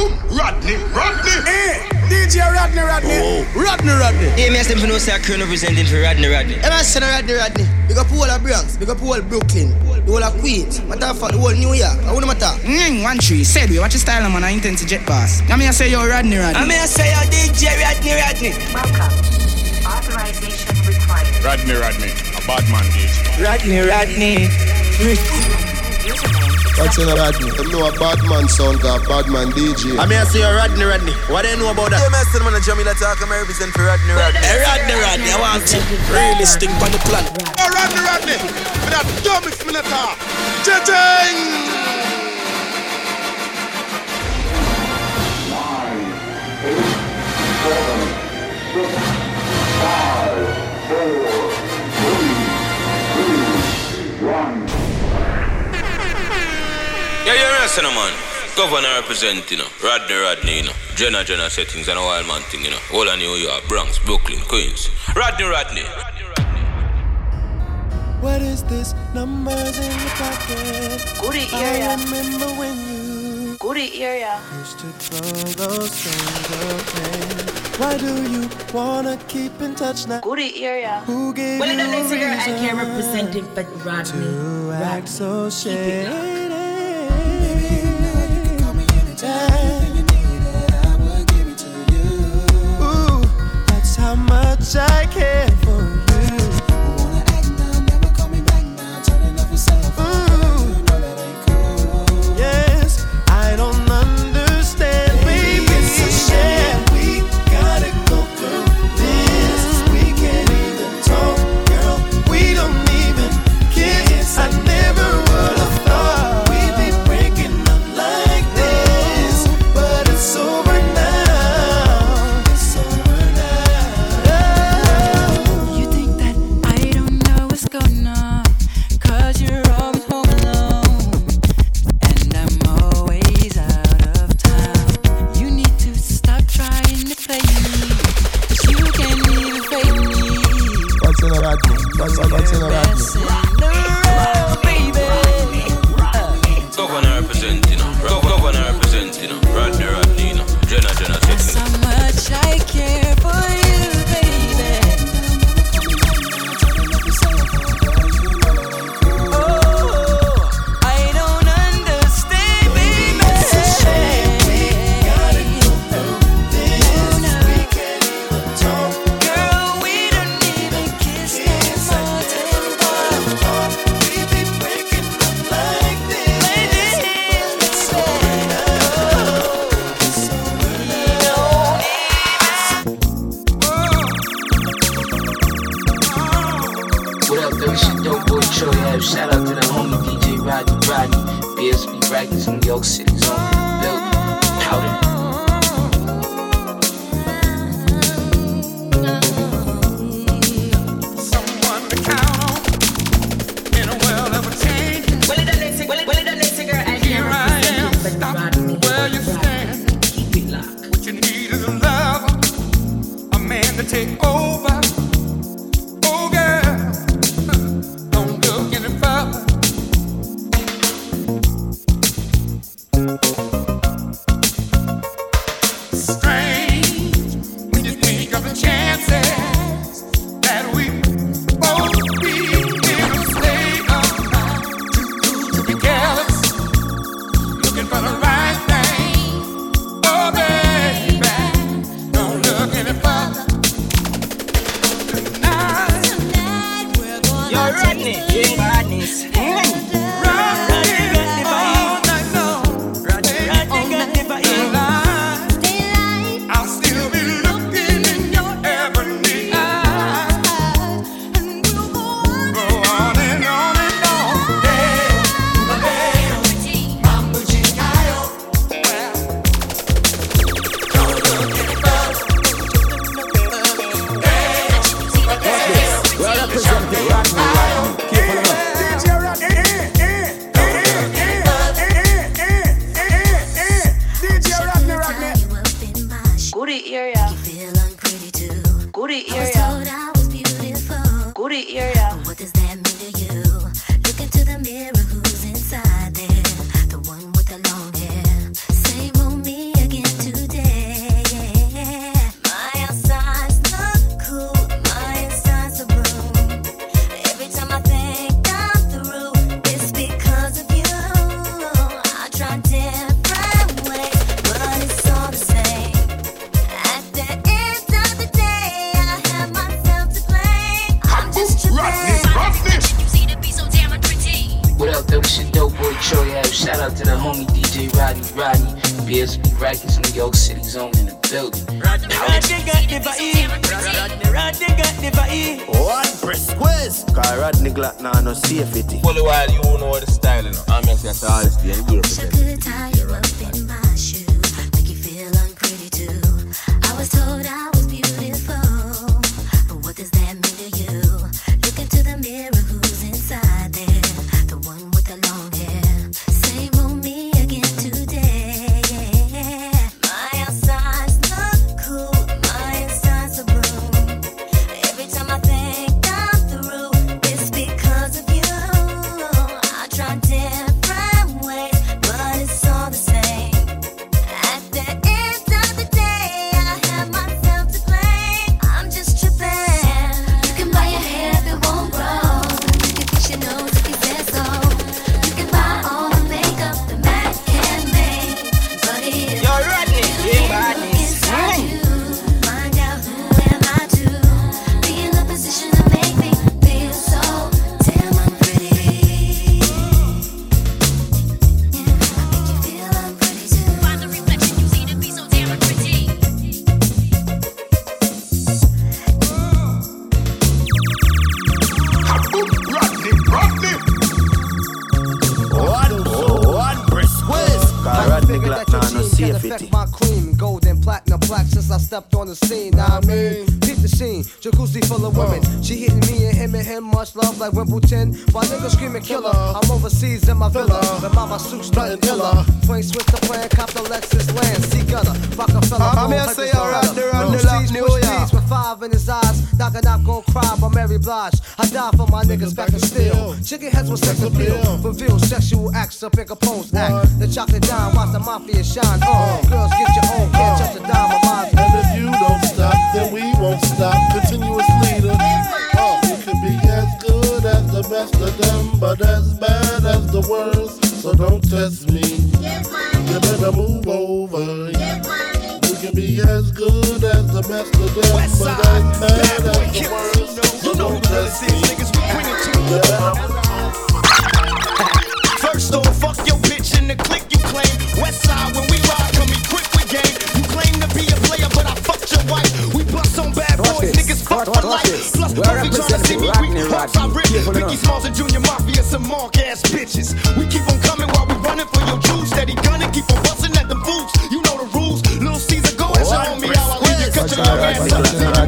boom. Rodney, Rodney. Hey, DJ Rodney, Rodney. Oh. Rodney, Rodney. Hey, me ask them for no say a crew representing for Rodney, Rodney. Hey, man, say Rodney, Rodney. Big up all of Bronx, big up all Brooklyn, the whole of Queens. Matter of fact, the whole New York. I want to matter. Mm, one tree. Said we watch your style, man. I intend to jet pass. I mean, I say yo Rodney, Rodney. I mean, I say yo DJ Rodney, Rodney. Welcome. Authorization required. Rodney, Rodney. A bad man, DJ. Rodney, Rodney. What's in a Rodney? Them know a bad man sound got bad man DJ. I mean, I say Rodney, Rodney. What do you know about that? Yeah, man, still man, Jamila talk, I'm represent for Rodney, Rodney. Hey, Rodney, Rodney, I want to really stick on the plan. Oh, Rodney, Rodney. Me that dumb is me not talk. Cha-ching. Yeah, you're right, no man. Governor representing, you know. Rodney, Rodney, you know. Jenna, Jenna settings and a wild man thing, you know. All of New York, Bronx, Brooklyn, Queens. Rodney, Rodney. What is this? Numbers in the pocket. Goody I remember when you Goody area. used to throw those things away. Why do you wanna keep in touch now? Goody area. Who gave Well, you in the next reason year, I can't represent him, but Rodney. to act Shady? Ooh, that's how much I care for you. beers with New York City zone in the building. Rodney got. Rodney got. One Glock now no safety. For a while you know the style, is. I'm just that's all this day. I could tie you up in my. Make you feel unpretty too. I was told I shine on. Girls, get your own, catch up the dime of mine. And if you don't stop, then we won't stop. Continuous leader. Uh, oh, you could be as good as the best of them, but as bad as the worst. So don't test me. You better move over. You can be as good as the best of them, but as bad as the worst. So don't test me. You better move over. First, don't fuck the click you claim. West side, when we ride, come equipped with game. You claim to be a player, but I fucked your wife. We bust on bad boys, niggas fuck for life. Plus, Puffy tryna see me weak. Hops I rip. Biggie Smalls and Junior Mafia, some mark ass bitches. We keep on coming while we running for your juice. Steady gunning, keep on busting at them fools. You know the rules. Little Caesar, go and show me how I leave. Cut your ass up.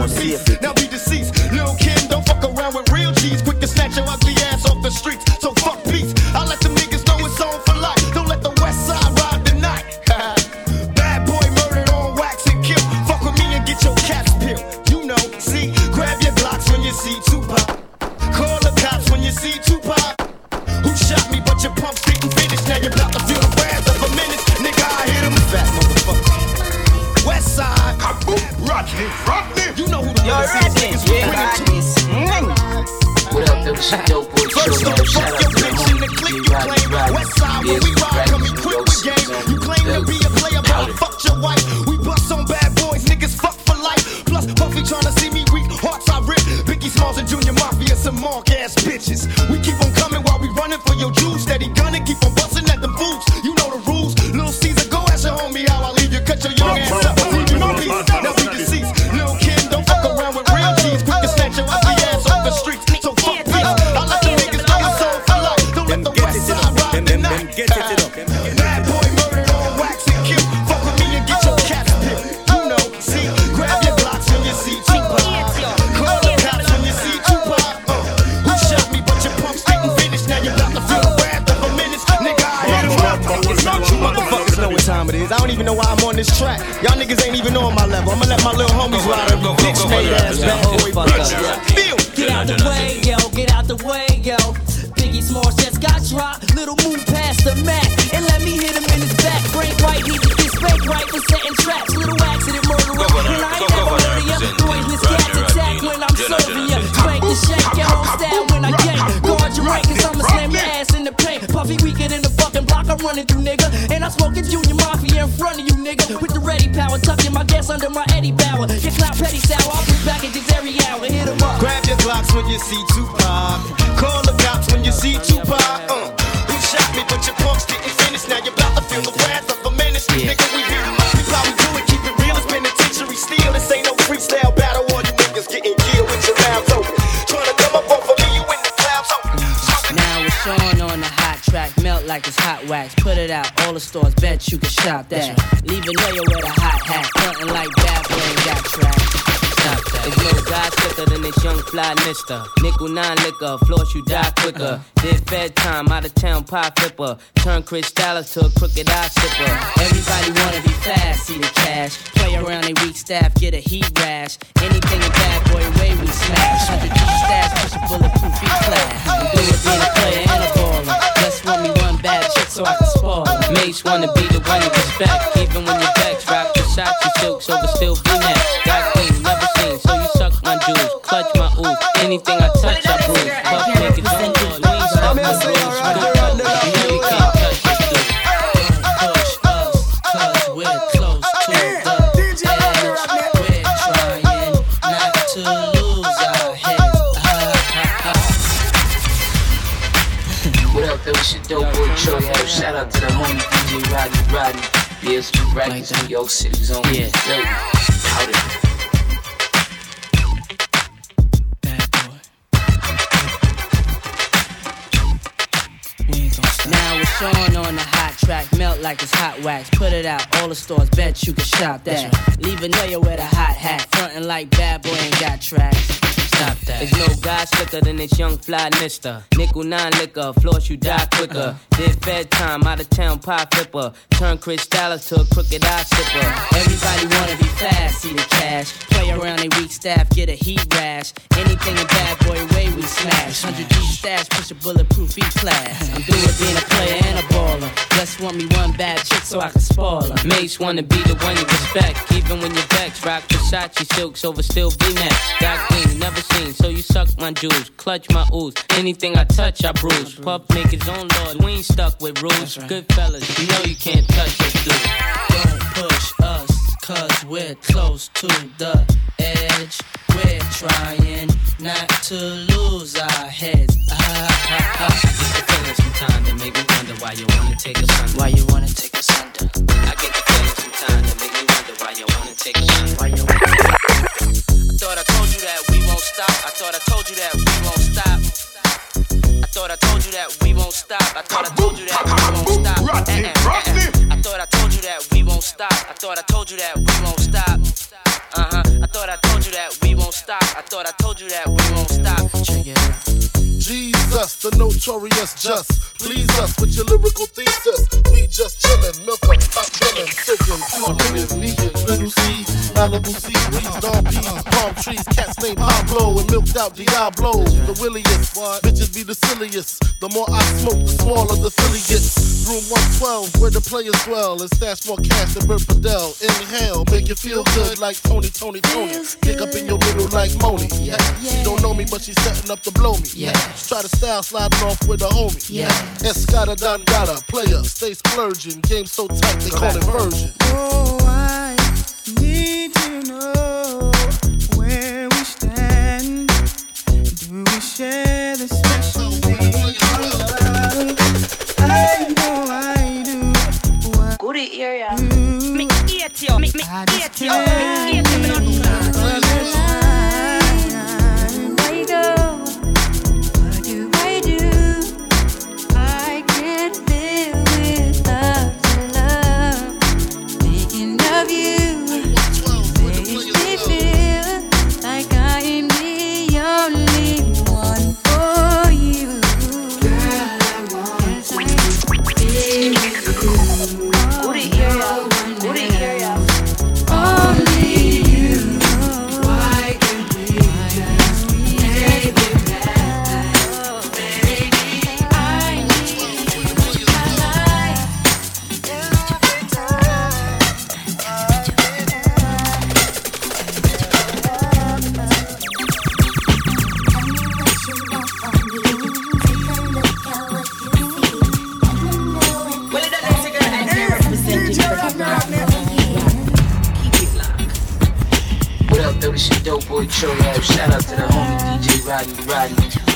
see Tupac. Uh, you shot me, but your punks didn't finish. Now you're about to feel the wrath of a menace. Yeah. Nigga, we here. We probably do it, keep it real. It's penitentiary steel. This ain't no freestyle battle. All you niggas getting killed with your mouths open. Trying to come up off of me, you in the clouds open. Now it's Sean on the hot track. Melt like it's hot wax. Put it out. All the stores bet you can shop that. Right. Leave a nail with a hot hat. Frontin' like that. boy got track. Stop that. It's no God, this young fly mister. Nickel nine liquor, floss you die quicker. Did fed time, out of town pie flipper. Turn Chris Dallas to a crooked eye sipper. Everybody wanna be fast, see the cash. Play around a weak staff, get a heat rash. Anything a bad boy way we smash. 100 G stash, push a bulletproof feet class. Do it being a player and a baller. Just want me one bad chick so I can spoil. Mates wanna be the one you respect. Even when your back's rock the shots, you silks over still V-neck. Got queen, never seen, so you suck my jewels, my ooze. Anything I touch, I bruise. Puff make it own laws, we ain't stuck with rules. Good fellas, you know you can't touch us, dude. Push us, cause we're close to the edge. We're trying not to lose our heads. What up, though? It's your dope boy Troy Harris. Shout out to the homie DJ Rodney Rodney. BSP Records, New York City's on yeah. Powder. Now it's on on the hot track, melt like it's hot wax. Put it out, all the stores, bet you can shop that. Leave a Noya with a hot hat, frontin' like bad boy ain't got tracks. Stop that. There's no guy slicker than this young fly mister. Nickel nine liquor, floss you die quicker. Did fed time, out of town pie flipper. Turn Chris Dallas to a crooked eye sipper. Everybody wanna be fast, see the cash. Play around a weak staff, get a heat rash. Anything a bad boy way we smash. 100 G stash, push a bulletproof E class. I'm through with being a player and a baller. Just want me one bad chick so I can spoil her. Mates wanna be the one you respect. Even when you're vexed, rock Versace silks over still V-neck. Got queen, never seen, so you suck my jewels, clutch my ooze. Anything I touch, I bruise. Puff make his own laws, we ain't stuck with rules. Good fellas, you know you can't touch us, dude. Don't push us, cause we're close to the edge. We're trying not to lose our heads. Ah, ah, ah. I get the feeling sometimes that make me wonder why you wanna take us under. Why you wanna take us under? Notorious just. Please us with your lyrical thesis. We just chillin', milk up, pop chillin', soaking, pure vegan, little C, Malibu sea breeze, dawn peas, palm trees, cats named Pablo and milked out Diablo. The williest, bitches be the silliest. The more I smoke, the smaller the silly gets. Room 112, where the players dwell, and stash more cash than Bert Fidel. Inhale, make you feel good like Tony, Tony, Tony. Pick up in your middle like Moni. Yeah. She don't know me, but she's setting up to blow me. Yeah. Try to style sliding off with a homie. Yeah. Escada Don Gata, player, stay splurging. Game so tight, they call it version. Oh, I area. Me eat you. Me me eat you. Me eat you.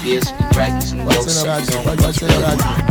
BSP Records, New York City's on Powder.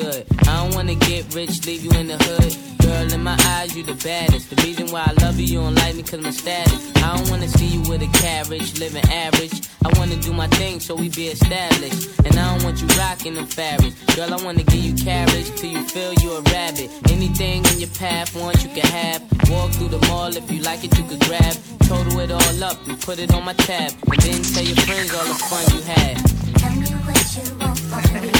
good. I don't wanna get rich, leave you in the hood. Girl, in my eyes, you the baddest. The reason why I love you, you don't like me, cause my status. I don't wanna see you with a carriage, living average. I wanna do my thing so we be established. And I don't want you rocking the fabrics. Girl, I wanna give you carriage till you feel you a rabbit. Anything in your path, want you can have. Walk through the mall, if you like it, you could grab. Total it all up and put it on my tab. And then tell your friends all the fun you had. Tell me what you want from me.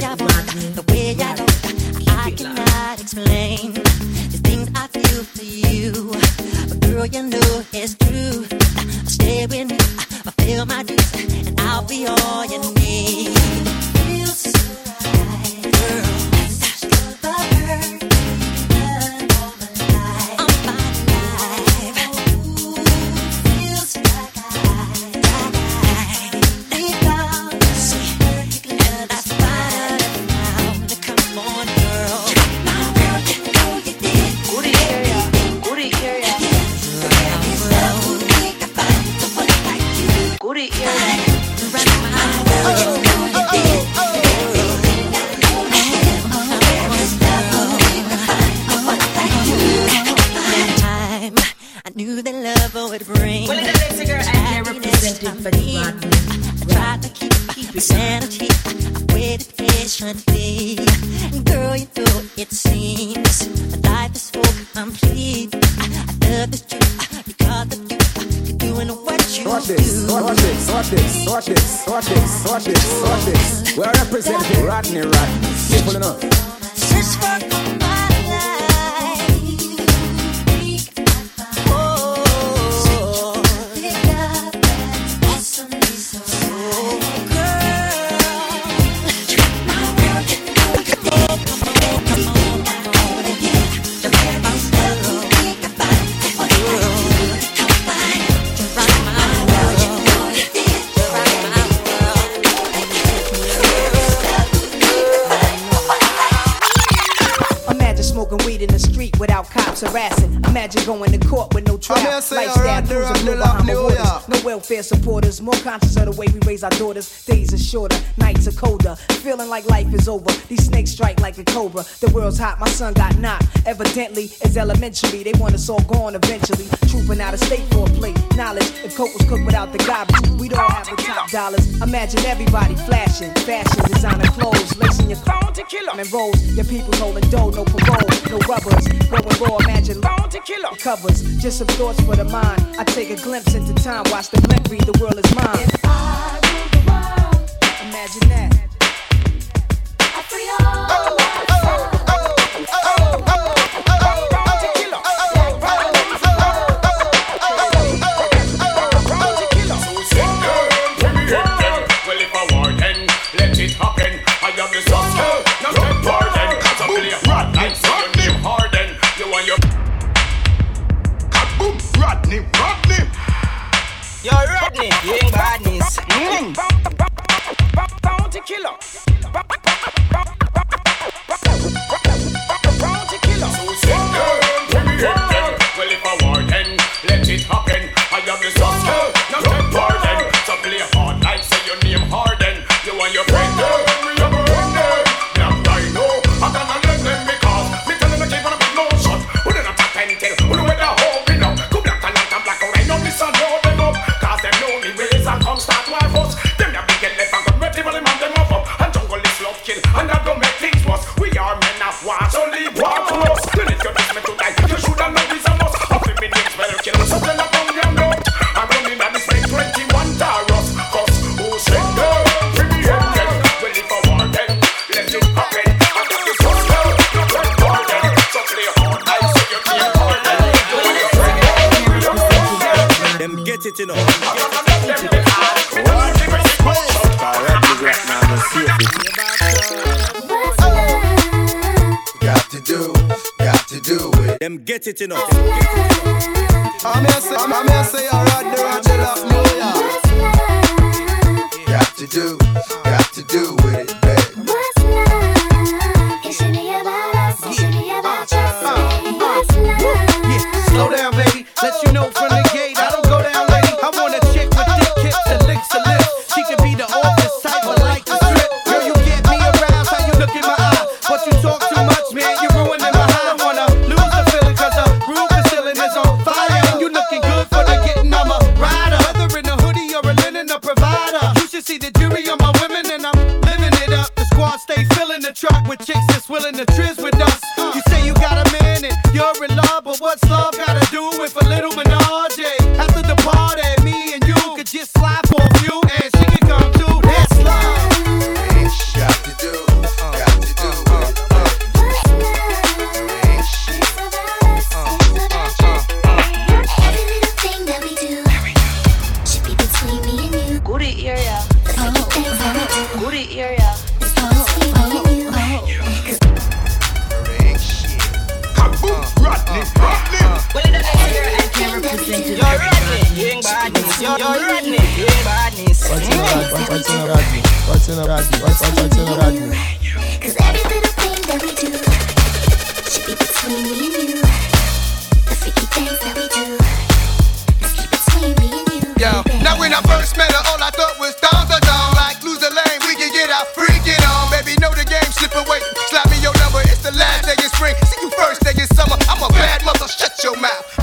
the way I do. I cannot explain the things I feel for you. But girl, you know it's true. Stay with my dreams, and I'll be all you need. fair supporters, more conscious of the way we raise our daughters. Days are shorter, nights are colder. Feeling like life is over. These snakes strike like a cobra. The world's hot, my son got knocked. Evidently, it's elementary. They want us all gone eventually. Trooping out of state for a plate. Knowledge, if Coke was cooked without the garbage, we'd all have the top dollars. Imagine everybody flashing, fashion, designer clothes, lacing your phone to kill them. And rolls, your people holding dough, no parole, no rubbers. Going raw, imagine phone to kill. Covers, just some thoughts for the mind. I take a glimpse into time, watch the blimp read, the world is mine. If I the world, imagine that. it, you oh, know. booty area. Every little thing that we do should be between me and you. The now when I first met her, all your mouth.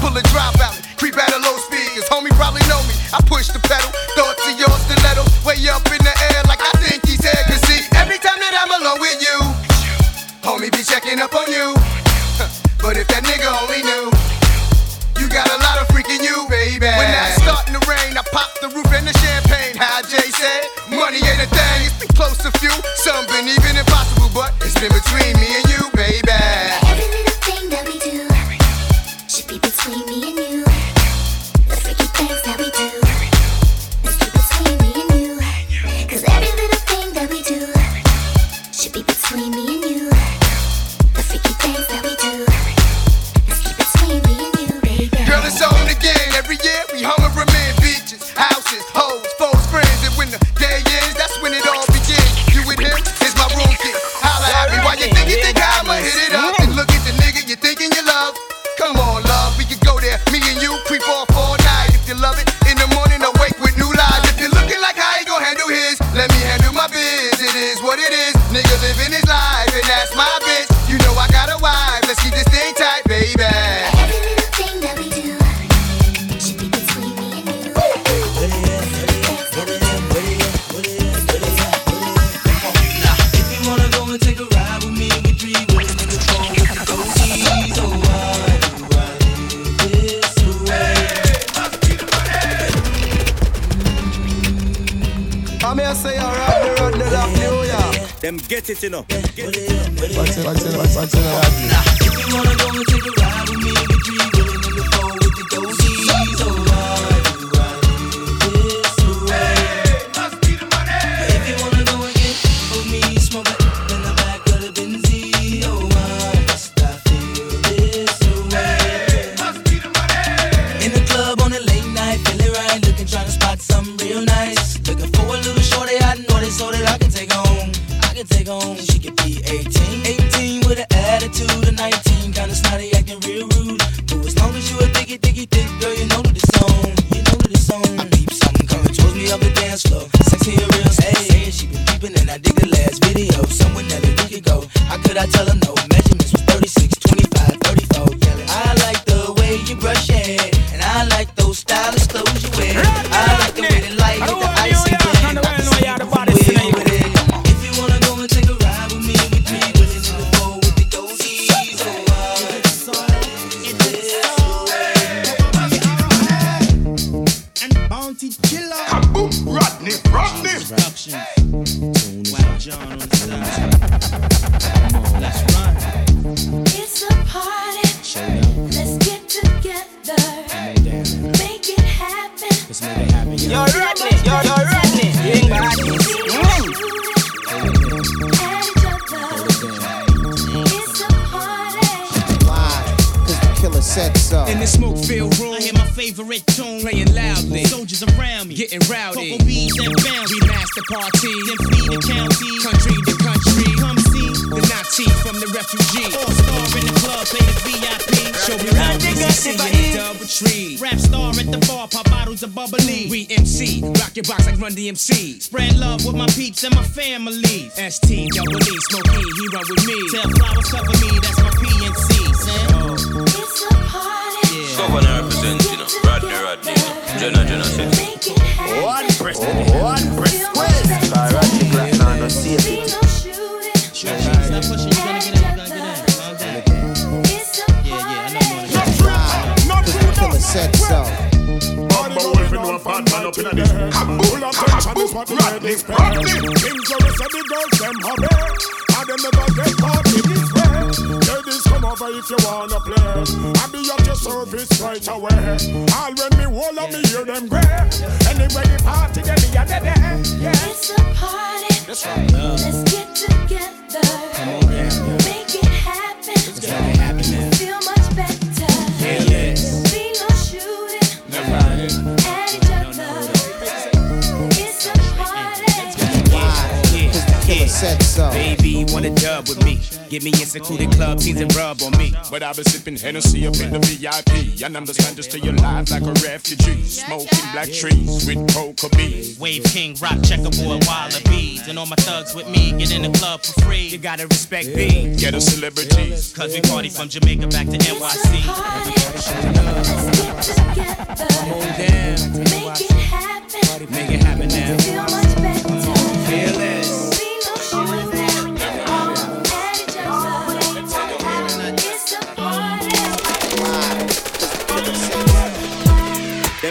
on a dub with me. Get me in secluded club, and rub on me. But I've been sipping Hennessy up in the VIP. And I'm just standards to your life like a refugee. Smoking black trees with coca beans. Wave King, rock checkerboard, wallabies. And all my thugs with me, get in the club for free. You gotta respect me. Get a celebrity. Cause we party from Jamaica back to NYC. Let's get together. Hold down. Make it happen. Make it happen now. Feel much better. Feel it.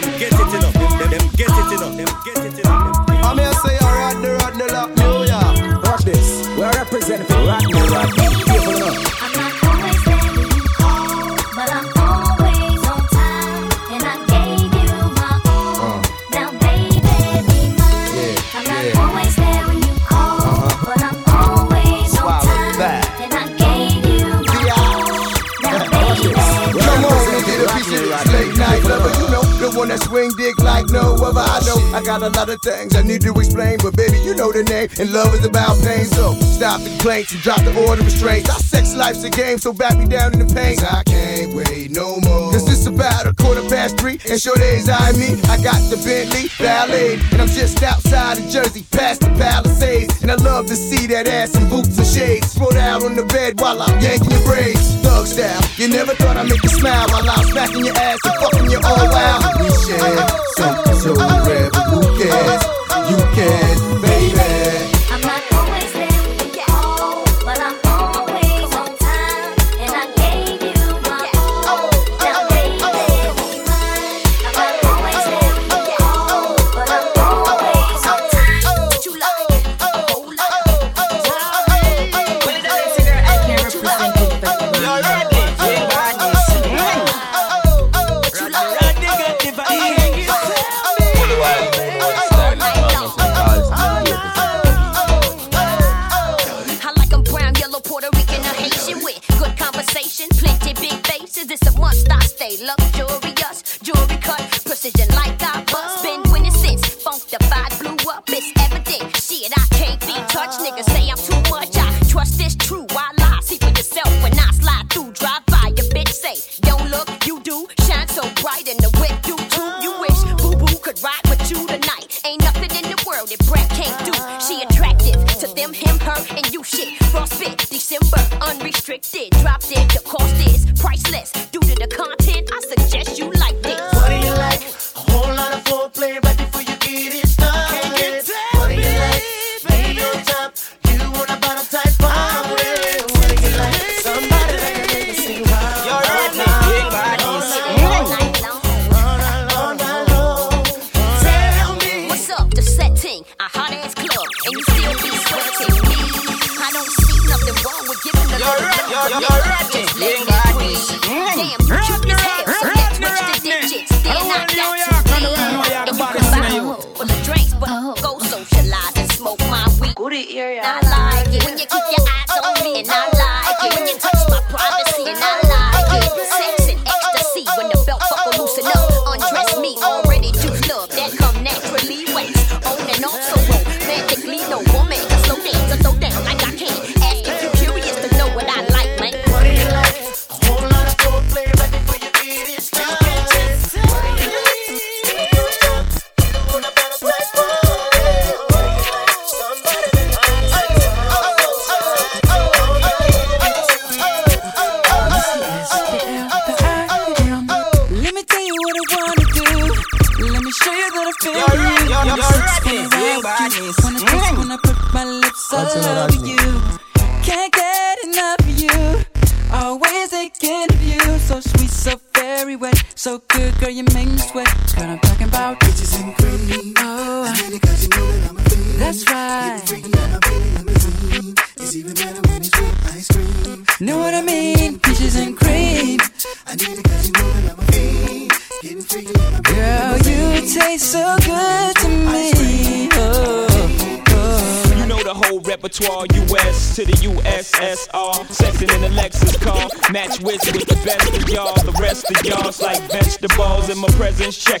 them get it enough. Them, them get it enough. Them get it enough. I'm here say I Rodney Rodney lock New York. Watch this. We represent for Rodney Rodney. People. that swing dick like no other. I know I got a lot of things I need to explain, but baby, you know the name, and love is about pain. So stop the complaints and drop the order of restraints. Our sex life's a game, so back me down in the pain. I can't wait no more. Cause it's about a quarter past three, and sure days I me. I got the Bentley Ballet, and I'm just outside of Jersey, past the Palisades. And I love to see that ass in boots and shades. Throw out on the bed while I'm yanking your braids. Thug style, you never thought I'd make you smile while I'm smacking your ass and fucking you all wild. We share sent so red. Who cares? You cares, baby.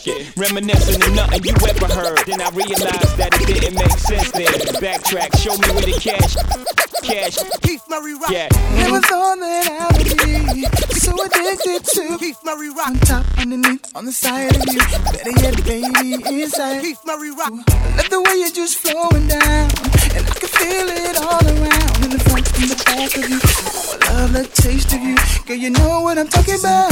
second. Reminiscing of nothing you ever heard. Then I realized that it didn't make sense then. Backtrack, show me where the cash. Cash. Keith Murray Rock. Yeah. It was all that I. So addicted to Keith Murray Rock. On top, underneath, on the side of you. Better yet, baby, inside. Keith Murray Rock. Love the way you're just flowing down. And I can feel it all around. In the front, in the back of you. Oh, I love the taste of you. Girl, you know what I'm talking about.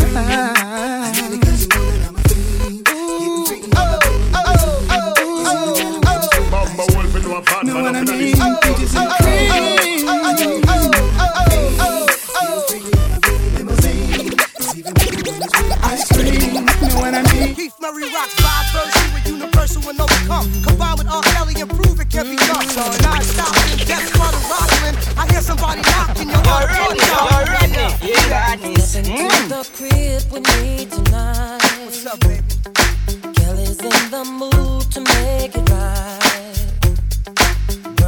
what I mean? Oh, oh, oh, oh, oh, Keith Murray rocks five verses with universal and overcome. Combine with R. Kelly and prove it can be done. So non stop and death for rockin'. I hear somebody knocking your door. Already, already, you got this. Mm. the crib with me tonight. What's up, baby? Kelly's in the mood to make it right.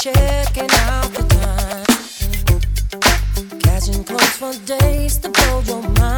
checking out the time. Catching close for days to blow your mind.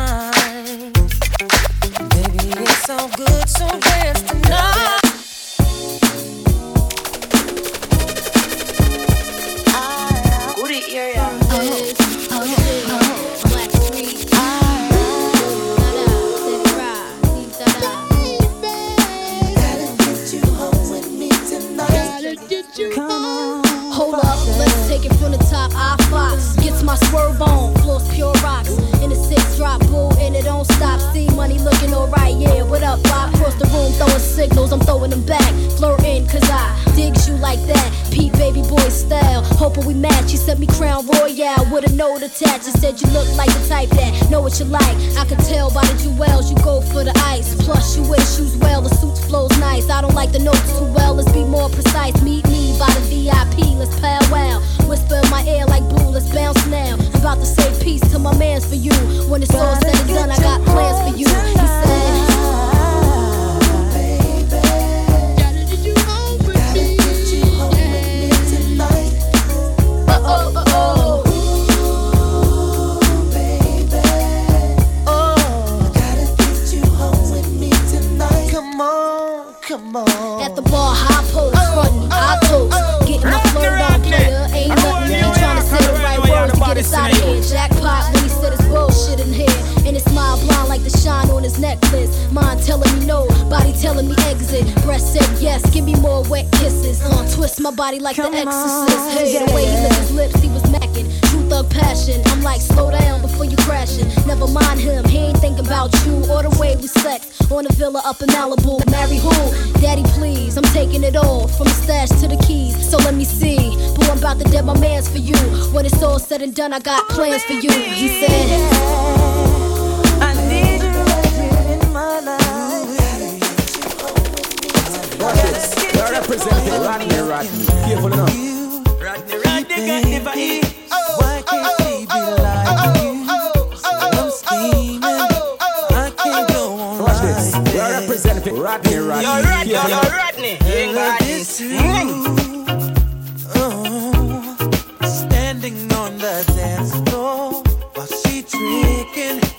Dance floor while she drinking.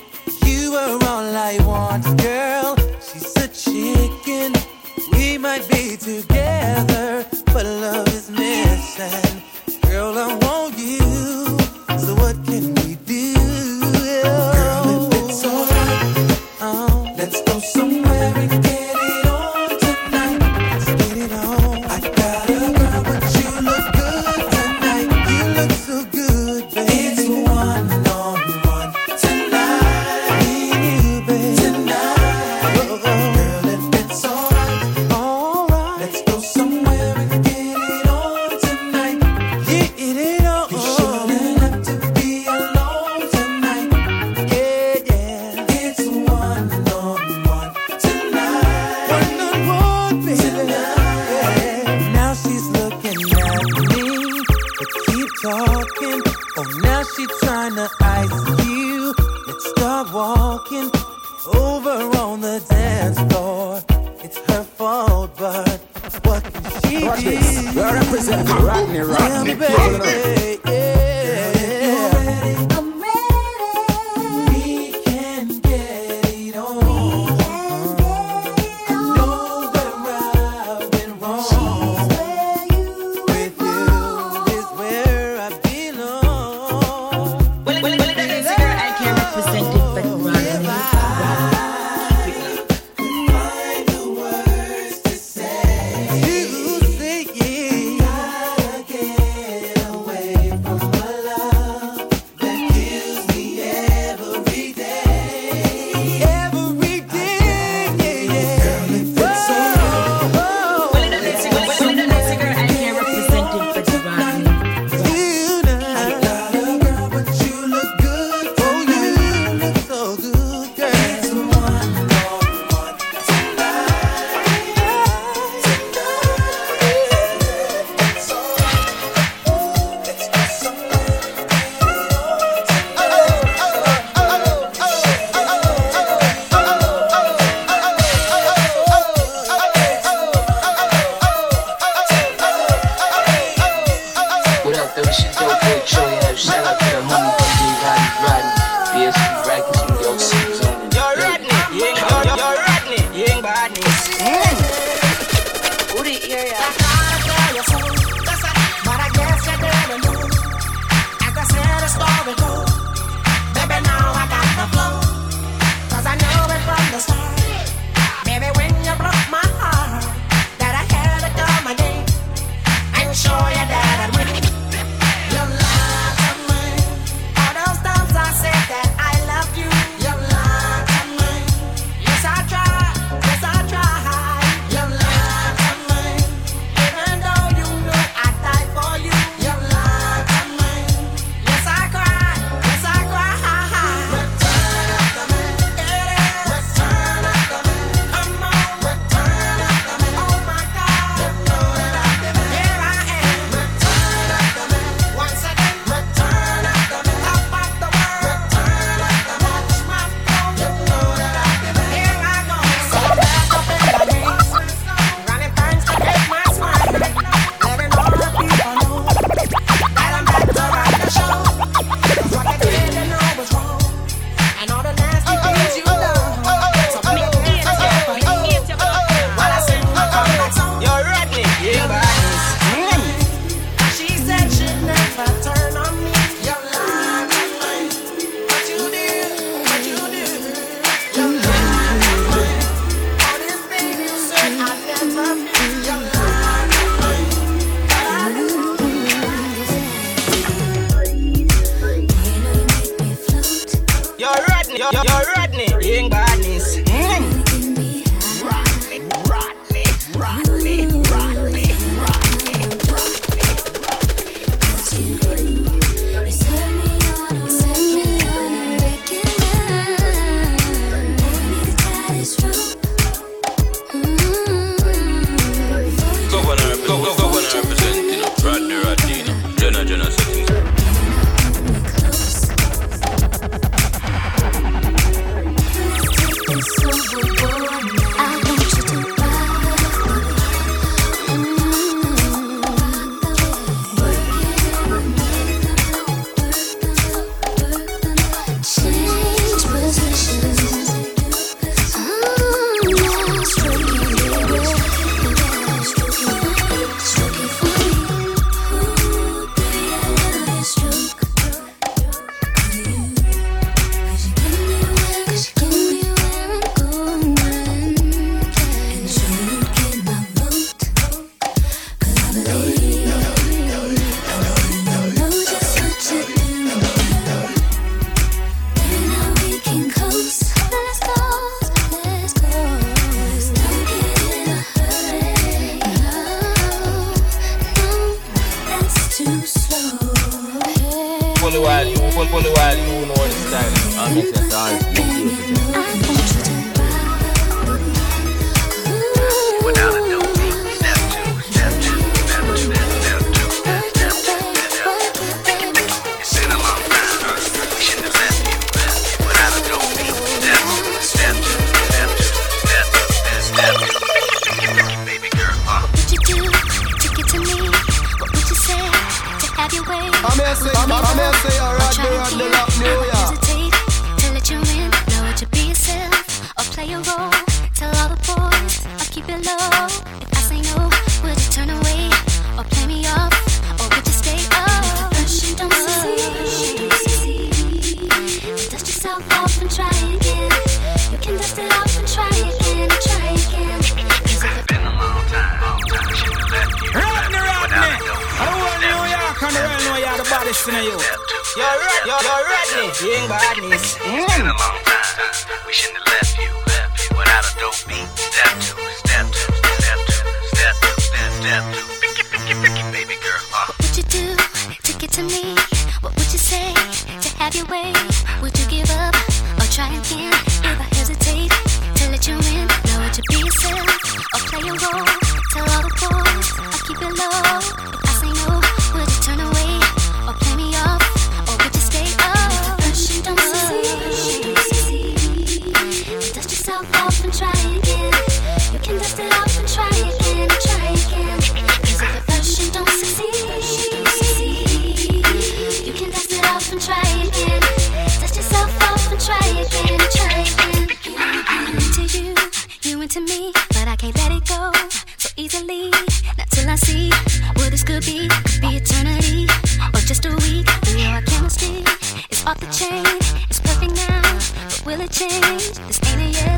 Who change? This ain't a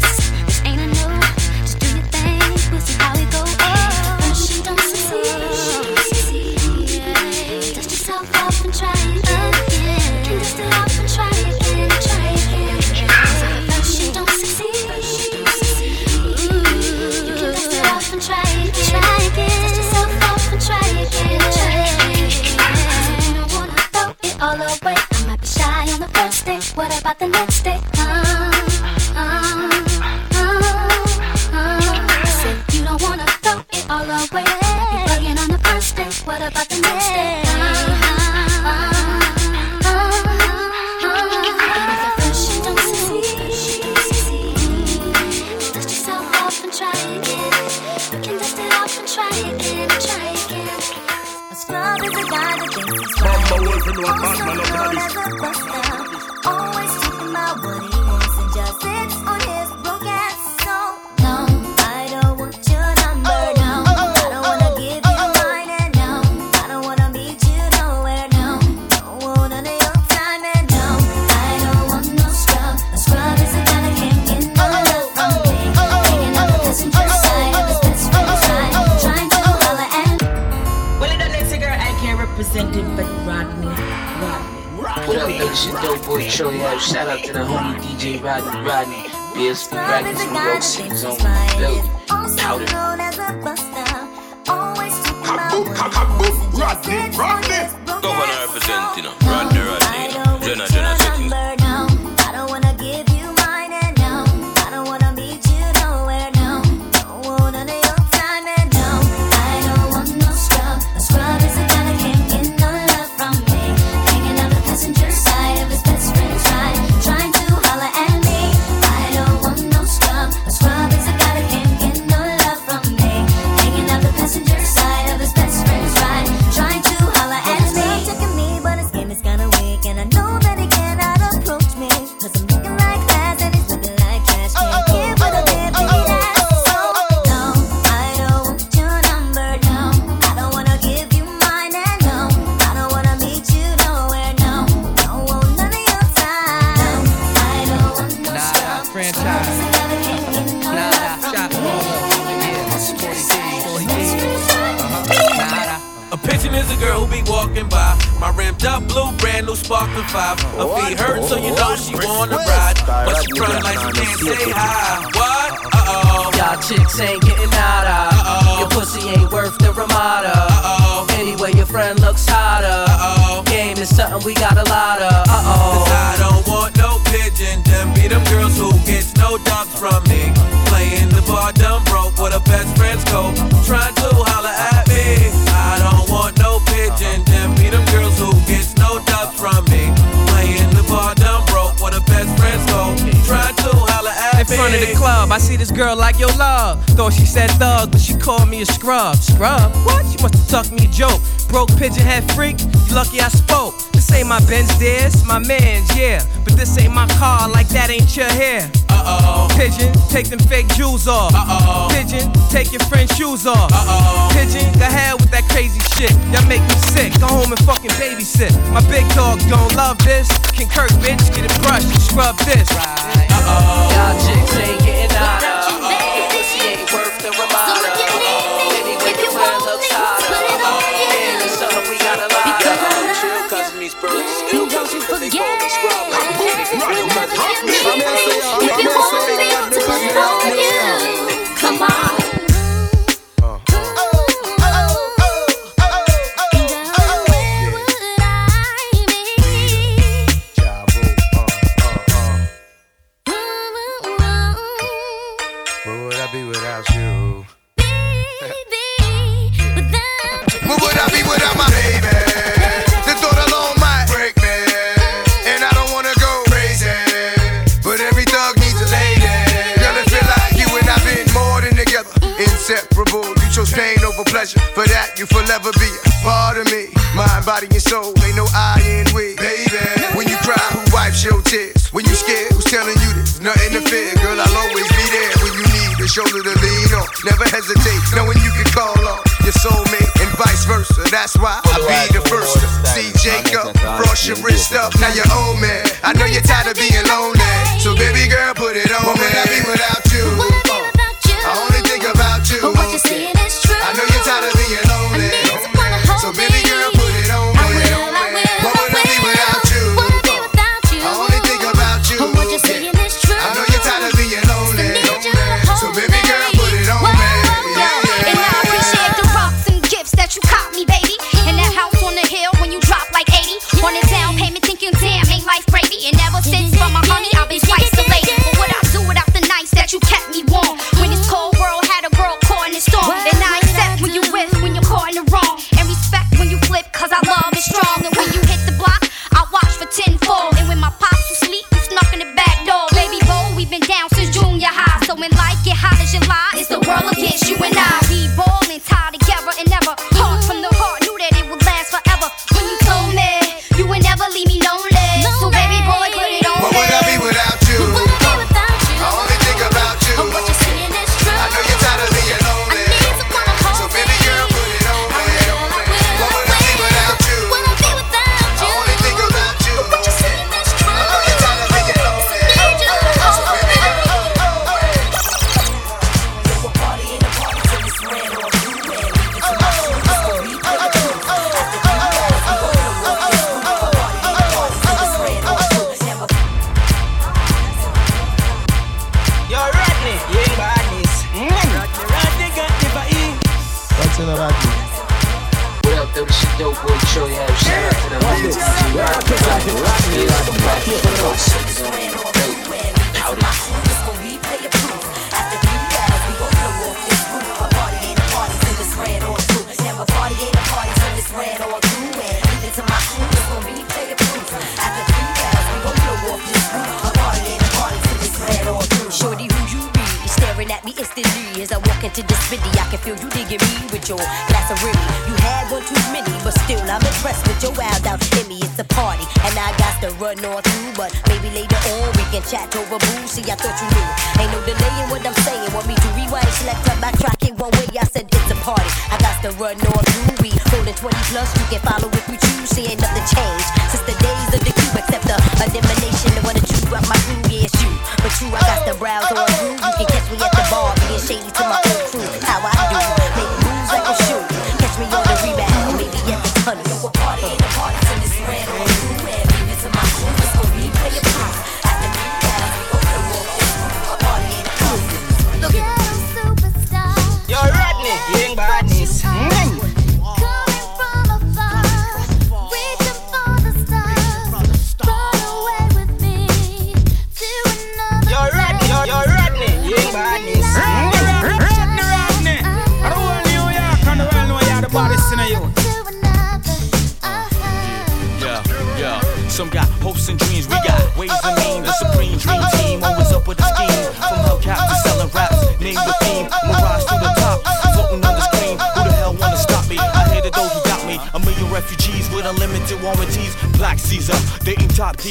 girl who be walking by. My ramped up blue, brand new sparkling five. Her feet hurt, so you know she wanna ride. But she crying like she can't say hi. What? Uh oh. Y'all chicks ain't getting nada. Uh-oh. Your pussy ain't worth the Ramada. Uh-oh. Anyway, your friend looks hotter. Uh-oh. Game is something we got a lot of. Uh-oh. Cause I don't want no pigeon. Them be them girls who gets no dubs from me. Playing the bar dumb broke where the best friends go. Trying to holler at me. I don't want no of the club, I see this girl like your love. Thought she said thug, but she called me a scrub. Scrub? What? She must have tucked me a joke. Broke pigeon head freak. Lucky I spoke. This ain't my Benz, this my man's, yeah. But this ain't my car, like that ain't your hair. Uh-oh. Pigeon, take them fake jewels off. Uh-oh. Pigeon, take your friend's shoes off. Uh-oh. Pigeon, go ahead with that crazy shit. Y'all make me sick. Go home and fucking babysit. My big dog don't love this. Can Kirk, bitch, get it brushed and scrub this. Uh-oh. Y'all chicks ain't getting nada. Your Come inseparable. You chose pain over pleasure. For that, you forever be a part of me. Mind, body, and soul. Ain't no I in we, baby. When you cry, who wipes your tears? When you scared, who's telling you this? Nothing to fear, girl. I'll always be there when you need a shoulder to lean on. Never hesitate, knowing you can call on your soulmate and vice versa. That's why I be the first to see Jacob. Frost your wrist up, now you're old man. I know you're tired of being lonely. So baby girl, put it on. What would I be without you? I know you're tired of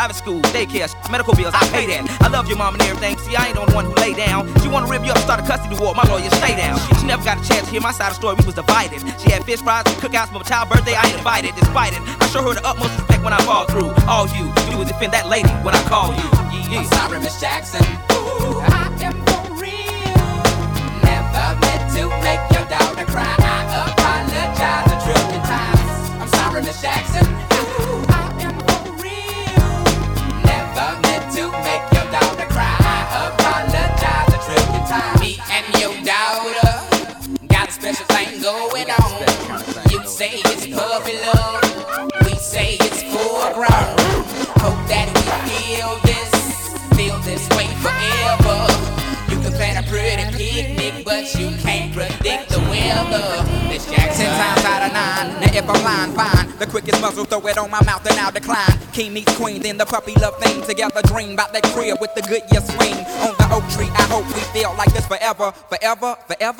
Private school, daycare, medical bills, I pay that. I love your mom and everything. See, I ain't the only one who lay down. She wanna rip you up, start a custody war. My lawyer, stay down. She never got a chance to hear my side of the story. We was divided. She had fish fries and cookouts for my child birthday. I ain't invited, despite it. I show her the utmost respect when I fall through. All you do is defend that lady when I call you. I'm sorry, Miss Jackson. And decline. King meets queen, then the puppy love thing. Together dream about that crib with the Goodyear swing. On the oak tree, I hope we feel like this forever, forever, forever, ever, forever, ever. Forever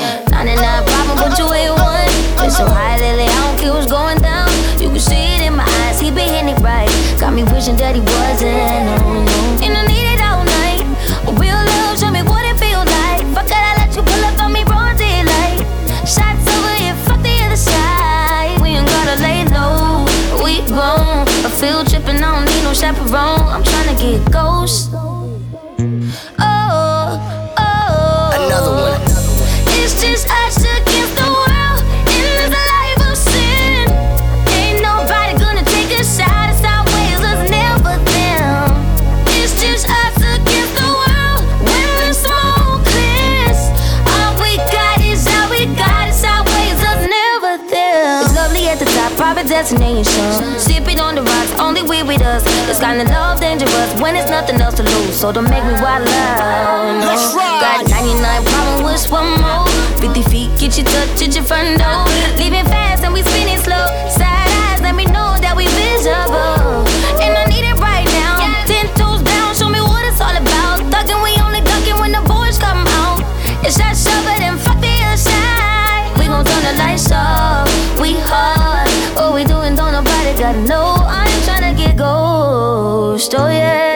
'em. 99 problem, but you ain't one. It's so high, Lily, I don't care what's going down. You can see it in my eyes, he been hitting it right. Got me wishing that he wasn't, destination. Sipping on the rocks, only we with us. It's kinda love dangerous when it's nothing else to lose. So don't make me wild out. No. Got 99 problem with one more. 50 feet, get you touch at your front door. Leaving fast and we spinning slow. Side eyes, let me know that we visible. And I need it right now. Ten toes down, show me what it's all about. Thugging, we only ducking when the boys come out. It's that shove it and fuck the other side. We gon' turn the lights off. We hard. Gotta know. I ain't tryna get ghost. Oh yeah.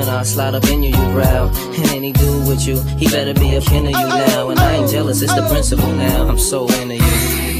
when I slide up in you, you growl. And any dude with you, he better be a kin of you oh, oh, now. And I ain't oh, jealous, it's the principle now. I'm so into you.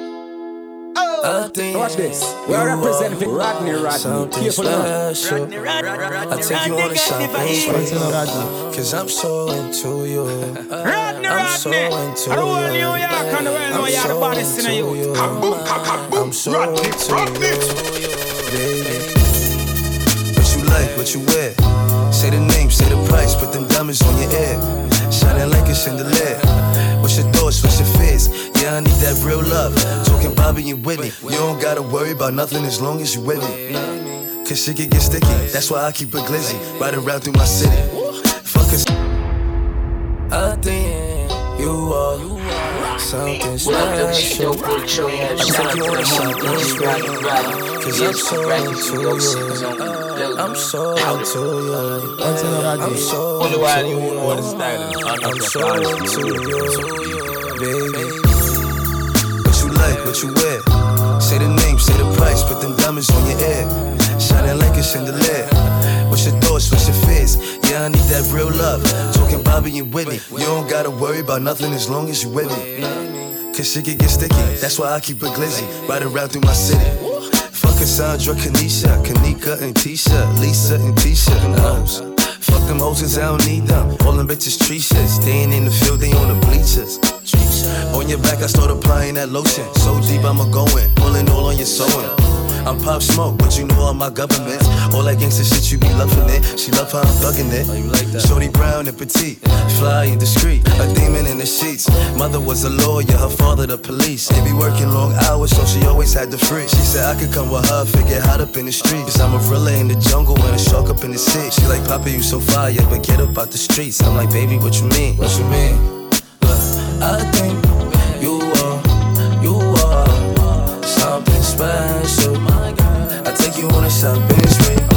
Watch this. We are representing Rodney Rodney. Careful now. I take you on a shopping Cause I'm so into you. Rodney I'm so Rodney. into I don't want New you. York and the world know I'm you're the so baddest in the into youth. you. I'm so into you, baby. What you like, what you wear? Say the name, say the price, put them diamonds on your ear. Shining like a chandelier. What's your thoughts, what's your fears? Yeah, I need that real love. Talking Bobby and Whitney. You don't gotta worry about nothing as long as you with me. Cause shit can get sticky. That's why I keep a glizzy. Riding around through my city. Fuck us. I think you are you are something special. I take you on a shopping spree. Cause I'm so into you. I'm so into you. I'm so you into style. I'm so into you, baby. What you like, what you wear? Say the name, say the price, put them diamonds on your ear. Shining like a chandelier. What's your thoughts, what's your fears? Yeah, I need that real love. Talking Bobby and Whitney. You don't gotta worry about nothing as long as you with me. Cause shit can get sticky. That's why I keep a glizzy. Riding around through my city. Fuck Cassandra, Kanisha, Kanika, and Tisha, Lisa, and Tisha, and hoes. Fuck them hoes, cause I don't need them. All them bitches. They ain't in the field, they on the bleachers. On your back, I start applying that lotion. So deep, I'ma go in. Pulling all on your sewing. I'm pop smoke, but you know all my government. All that gangsta shit, you be loving it. She love how I'm bugging it. Oh, Shorty brown and petite, fly and discreet. A demon in the sheets. Mother was a lawyer, her father the police. They be working long hours, so she always had the free. She said I could come with her, figure hot up in the streets. I'm a gorilla in the jungle and a shark up in the sea. She like, Papa, you so fire, but get up out the streets. I'm like, baby, what you mean? What you mean? Look, I think you are, you are something special. You on a shopping spree.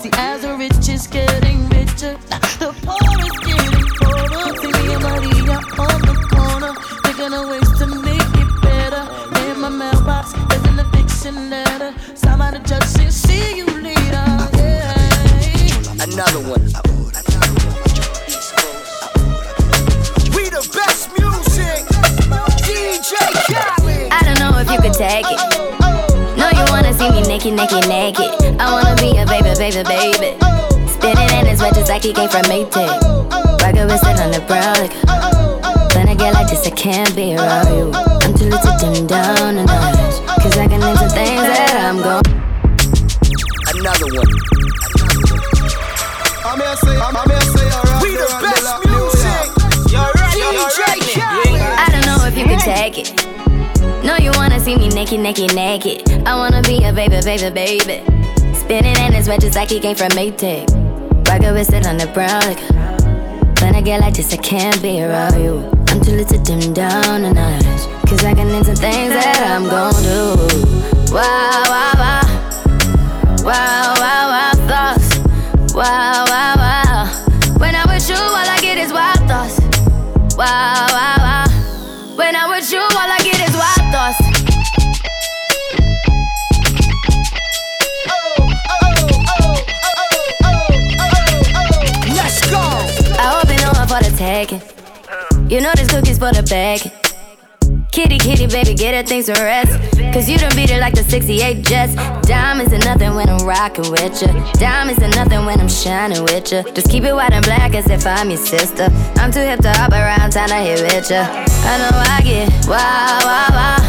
See, as the rich is getting naked, naked, naked. I wanna be a baby, baby, baby. Spinning in his just like he came from Maytag. Rocket with it on the brown. Like, when I get like this, I can't be around you. I'm too little to dim down a notch. Cause I can into things that I'm gon' Another one. I'm here say, I'm here say, alright. We the best music. Yo, Rod- yo, yo, DJ Rodney, Khaled. I don't know if you can take it. See me naked, naked, naked. I wanna be a baby, baby, baby. Spinning in his just like he came from Maytag. Rocket with it on the brown. Like, when I get like this, I can't be around you. I'm too little to dim down a notch. Cause I can into things that I'm gon' do. Wow, wow, wow. Wow, wow, wow, thoughts. Wow, wow, wow. When I'm with you, all I get is wild thoughts. Wow. You know this cookie's for the bag. Kitty, kitty, baby, get her things to rest. Cause you done beat it like the 68 Jets. Diamonds are nothing when I'm rocking with ya. Diamonds are nothing when I'm shining with ya. Just keep it white and black as if I'm your sister. I'm too hip to hop around, time to hit with ya. I know I get wow, wow, wow.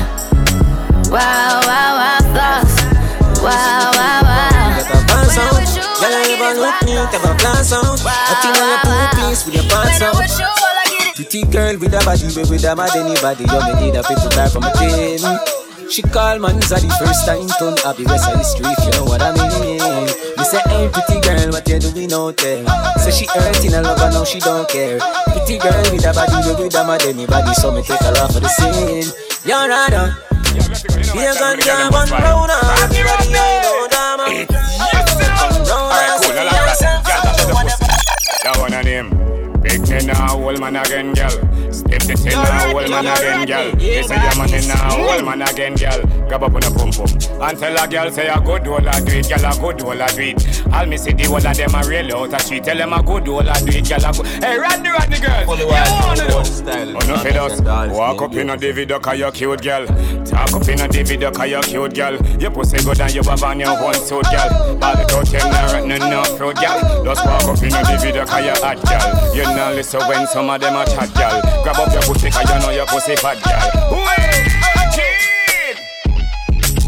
Wow, wow, wow, thoughts. Wow, wow, wow. Girl, I ever look neat, ever glance out. I think on your two piece with your pants out. Pretty girl with a body, baby, with a mad oh, anybody. You may need a bit to die from a chain. Oh, oh. She call man's the first time turn happy rest of the street, you know what I mean? Me say, hey, pretty girl, what you doing out there? Say she hurting a lover, now she don't care. Pretty girl with a body, baby, with a mad anybody. So me take her off of the scene. You're right uh. on. Be a gun jam on round Everybody Big me now, old man again, girl. Step the tail now, old man again, girl. This is your money now, old man again, girl. Grab up on a pum pum. And tell a girl say a good old a do it, girl a good old a do it. All me see the whole of them a real out a street. Tell them a good old a do it, girl a good. Hey, Rodney, Rodney girls. Fully You wild, wanna old do? Oh, no fit us. Walk up in a David Duck, you cute girl. Talk up in a David Duck, you cute girl. Your pussy good and you have on your one suit, girl. All the out here, no, no, no fruit, girl. Just walk up in a David Duck, you hot, girl. You know listen when some of them a chat, girl. Grab up your pussy, cause you know your pussy fat, girl. Wait, kid.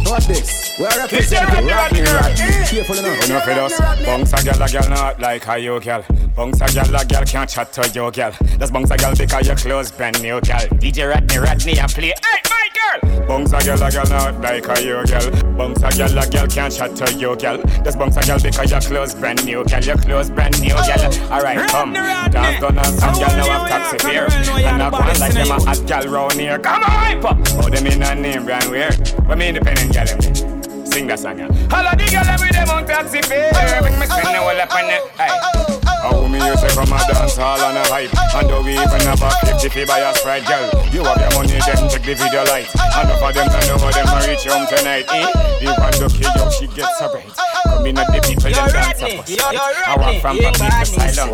What this? We're Kiss your representing Rodney, Rodney. Rodney. Careful enough. Know for us, bounce a girl, a girl not like how you girl. Bounce a girl, a girl can't chat to you girl. Just bounce a girl because your clothes brand new girl. DJ Rodney, Rodney, I play. Hey, my girl. Bounce a girl, a girl not like how you girl. Bounce a girl, a girl can't chat to you girl. Just bounce a girl because your clothes brand new girl. Your clothes brand new girl. Alright, come. Dance done and some girl now have taxi fare. And I go like them a hot girl round here. Come on. Oh, them in a name brand weird. But me independent girl, them that song. All of the girls with them on taxi fare. Bring me spend the whole up on it. Hey. How me you say from a dance hall and a hype? And do we even have a 50 fee by a sprite, girl. You have your money, then check the video light. And enough of them don't know how them a reach home tonight, eh? The one lucky yo, she gets so bright Come in at the people, them dance up us I walk from the people silent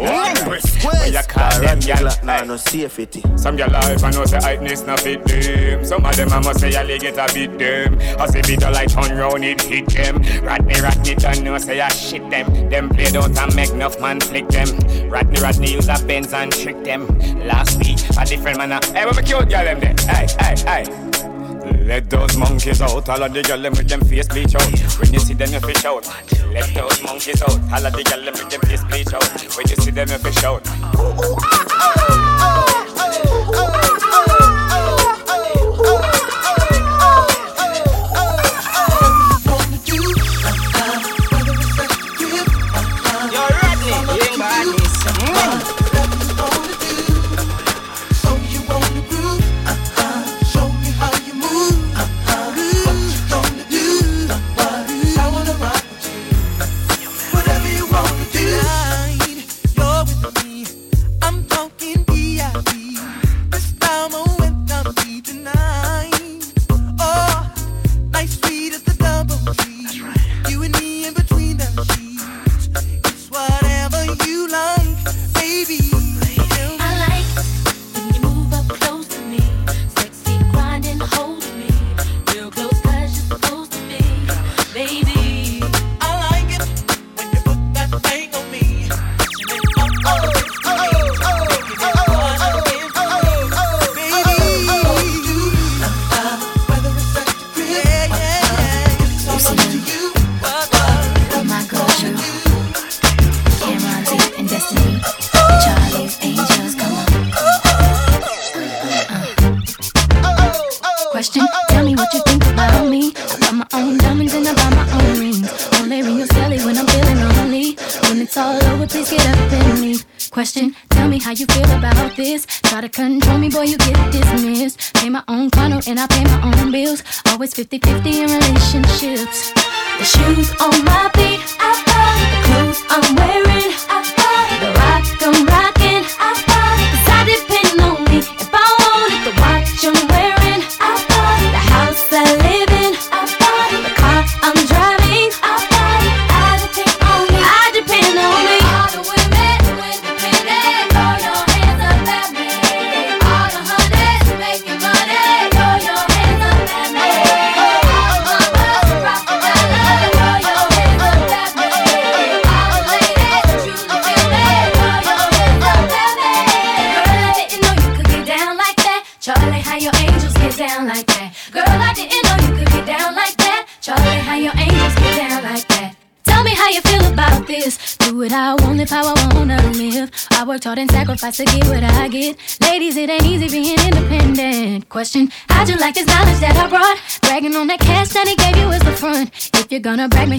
When you call them, girl, Nah, no safety. some gyal a if I know say hypeness no fit them. Some of them I must say I get a bit them. I say video like turn round it hit them. Rodney Rodney don't know say I shit them. Them played out and make enough man flick them Rodney Rodney use a Benz and trick them Last week a different man a Hey what me cute gyal them there Hey hey hey let those monkeys out, all of the girl them with them face bleach out. When you see them, you fish out. Let those monkeys out, all of the girl them with them face bleach out. When you see them, you fish out.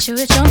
Sure it's your